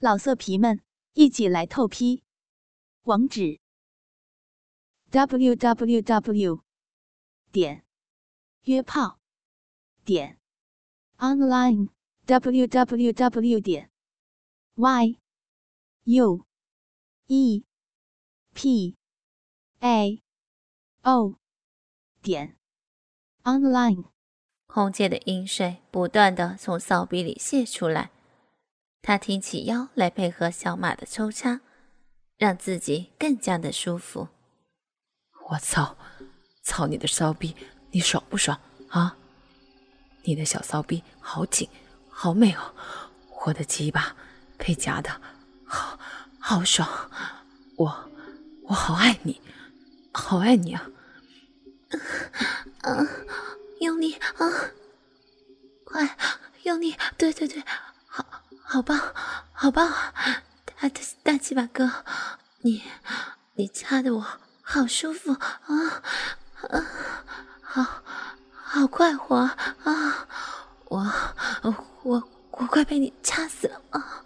老色皮们，一起来透批！网址：w w w 点约炮点 online w w w 点 y u e p a o 点 online。红姐的阴水不断的从骚逼里泄出来。他挺起腰来配合小马的抽插，让自己更加的舒服。我操，操你的骚逼，你爽不爽啊？你的小骚逼好紧，好美哦！我的鸡巴被夹的好好爽，我我好爱你，好爱你啊！啊，用力啊，快用力！对对对，好。棒，好棒！大大大鸡巴哥，你你掐的我好舒服啊啊，好好快活啊！我我我快被你掐死了啊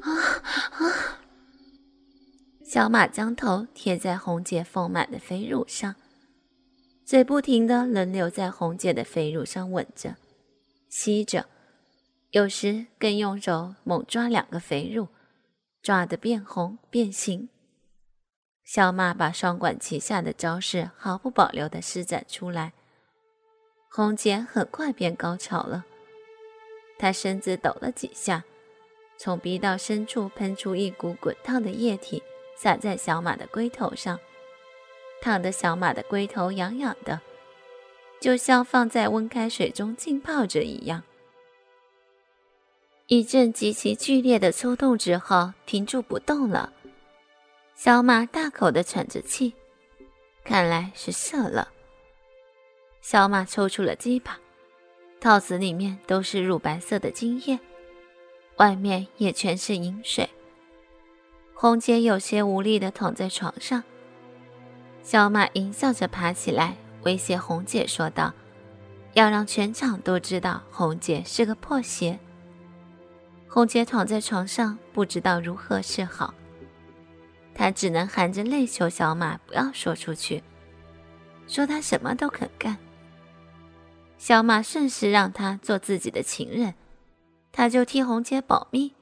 啊啊！小马将头贴在红姐丰满的肥乳上，嘴不停的轮流在红姐的肥乳上吻着、吸着。有时更用手猛抓两个肥乳，抓得变红变形。小马把双管齐下的招式毫不保留地施展出来，红姐很快便高潮了。她身子抖了几下，从鼻道深处喷出一股滚烫的液体，洒在小马的龟头上，烫得小马的龟头痒痒的，就像放在温开水中浸泡着一样。一阵极其剧烈的抽动之后，停住不动了。小马大口的喘着气，看来是射了。小马抽出了鸡巴，套子里面都是乳白色的精液，外面也全是饮水。红姐有些无力的躺在床上，小马淫笑着爬起来，威胁红姐说道：“要让全场都知道红姐是个破鞋。”红姐躺在床上，不知道如何是好。她只能含着泪求小马不要说出去，说她什么都肯干。小马顺势让她做自己的情人，他就替红姐保密。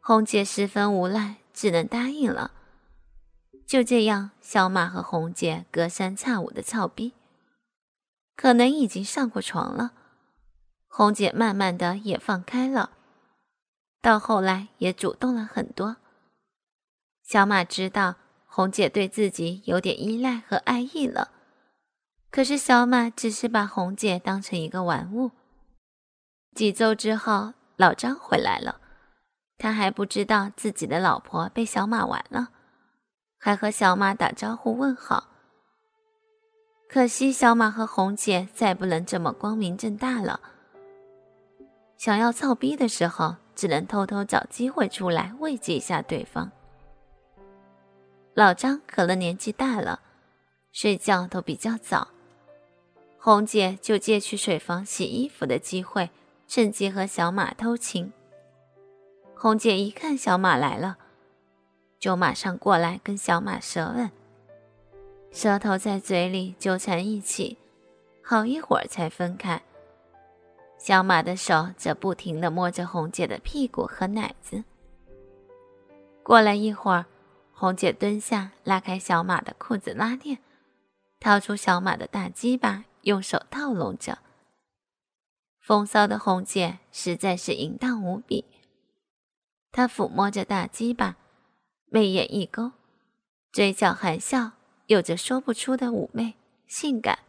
红姐十分无奈，只能答应了。就这样，小马和红姐隔三差五的操逼，可能已经上过床了。红姐慢慢的也放开了。到后来也主动了很多。小马知道红姐对自己有点依赖和爱意了，可是小马只是把红姐当成一个玩物。几周之后，老张回来了，他还不知道自己的老婆被小马玩了，还和小马打招呼问好。可惜小马和红姐再不能这么光明正大了，想要操逼的时候。只能偷偷找机会出来慰藉一下对方。老张可能年纪大了，睡觉都比较早，红姐就借去水房洗衣服的机会，趁机和小马偷情。红姐一看小马来了，就马上过来跟小马舌吻，舌头在嘴里纠缠一起，好一会儿才分开。小马的手则不停地摸着红姐的屁股和奶子。过了一会儿，红姐蹲下，拉开小马的裤子拉链，掏出小马的大鸡巴，用手套拢着。风骚的红姐实在是淫荡无比。她抚摸着大鸡巴，媚眼一勾，嘴角含笑，有着说不出的妩媚性感。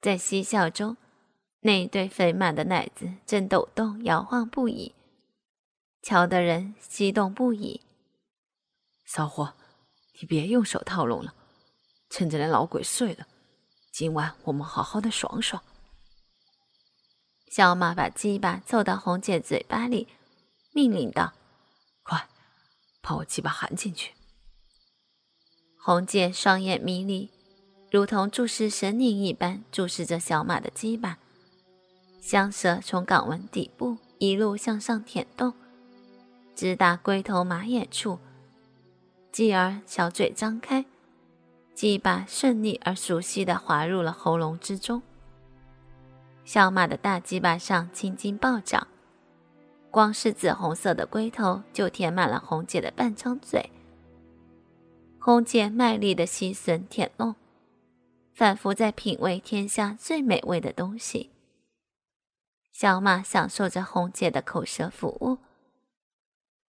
在嬉笑中。那对肥满的奶子正抖动摇晃不已，瞧得人激动不已。骚货，你别用手套拢了，趁着那老鬼睡了，今晚我们好好的爽爽。小马把鸡巴凑到红姐嘴巴里，命令道：“快，把我鸡巴含进去。”红姐双眼迷离，如同注视神灵一般注视着小马的鸡巴。香舌从肛门底部一路向上舔动，直达龟头马眼处，继而小嘴张开，鸡巴顺利而熟悉地滑入了喉咙之中。小马的大鸡巴上青筋暴涨，光是紫红色的龟头就填满了红姐的半张嘴。红姐卖力的吸吮舔弄，仿佛在品味天下最美味的东西。小马享受着红姐的口舌服务，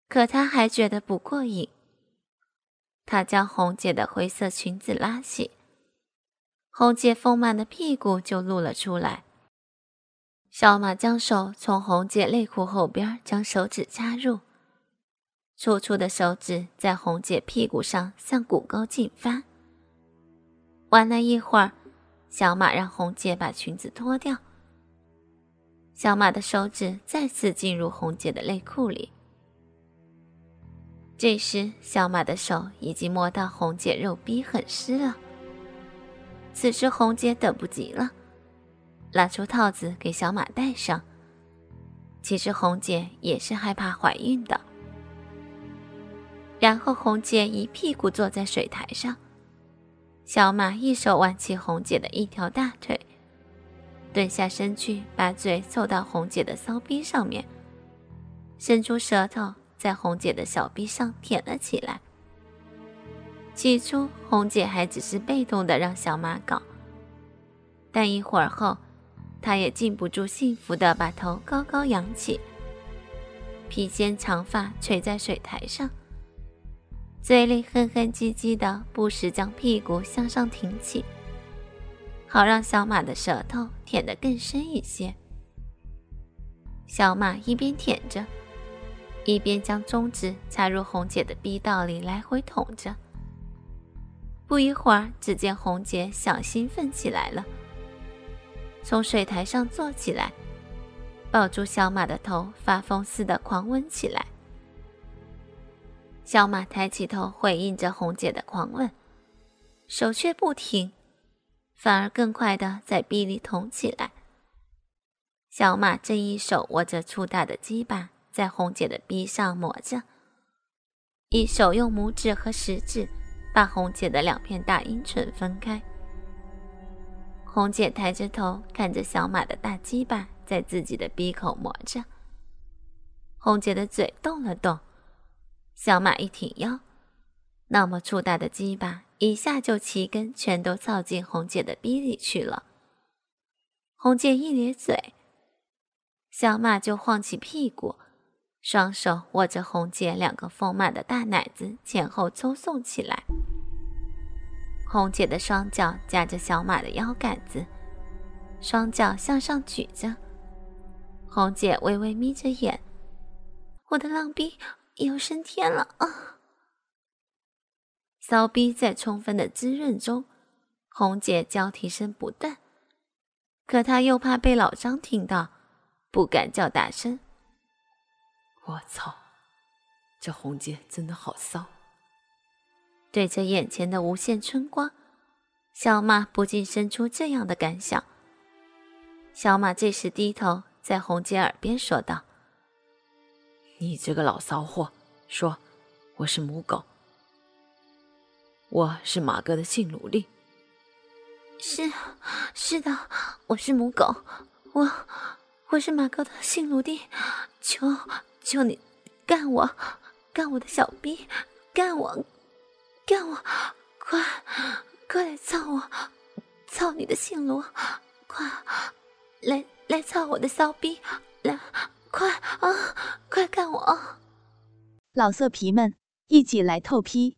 可他还觉得不过瘾。他将红姐的灰色裙子拉起，红姐丰满的屁股就露了出来。小马将手从红姐内裤后边将手指插入，粗粗的手指在红姐屁股上向骨沟进发。玩了一会儿，小马让红姐把裙子脱掉。小马的手指再次进入红姐的内裤里。这时，小马的手已经摸到红姐肉逼很湿了。此时，红姐等不及了。拿出套子给小马戴上。其实红姐也是害怕怀孕的。然后红姐一屁股坐在水台上，小马一手挽起红姐的一条大腿，蹲下身去，把嘴凑到红姐的骚逼上面，伸出舌头在红姐的小逼上舔了起来。起初红姐还只是被动的让小马搞，但一会儿后。他也禁不住幸福的把头高高扬起，披肩长发垂在水台上，嘴里哼哼唧唧的，不时将屁股向上挺起，好让小马的舌头舔得更深一些。小马一边舔着，一边将中指插入红姐的逼道里来回捅着。不一会儿，只见红姐小兴奋起来了。从水台上坐起来，抱住小马的头，发疯似的狂吻起来。小马抬起头回应着红姐的狂吻，手却不停，反而更快的在臂里捅起来。小马正一手握着粗大的鸡巴，在红姐的臂上磨着，一手用拇指和食指把红姐的两片大阴唇分开。红姐抬着头看着小马的大鸡巴在自己的鼻口磨着，红姐的嘴动了动，小马一挺腰，那么粗大的鸡巴一下就齐根全都凑进红姐的逼里去了。红姐一咧嘴，小马就晃起屁股，双手握着红姐两个丰满的大奶子前后抽送起来。红姐的双脚夹着小马的腰杆子，双脚向上举着。红姐微微眯着眼，我的浪逼又升天了啊！骚逼在充分的滋润中，红姐叫啼声不断，可她又怕被老张听到，不敢叫大声。我操，这红姐真的好骚！对着眼前的无限春光，小马不禁生出这样的感想。小马这时低头在红姐耳边说道：“你这个老骚货，说我是母狗，我是马哥的性奴隶。是，是的，我是母狗，我我是马哥的性奴隶，求求你干我，干我的小逼，干我！”干我！快，快来操我！操你的性奴！快，来来操我的骚逼！来，快啊！快干我！老色皮们，一起来透批！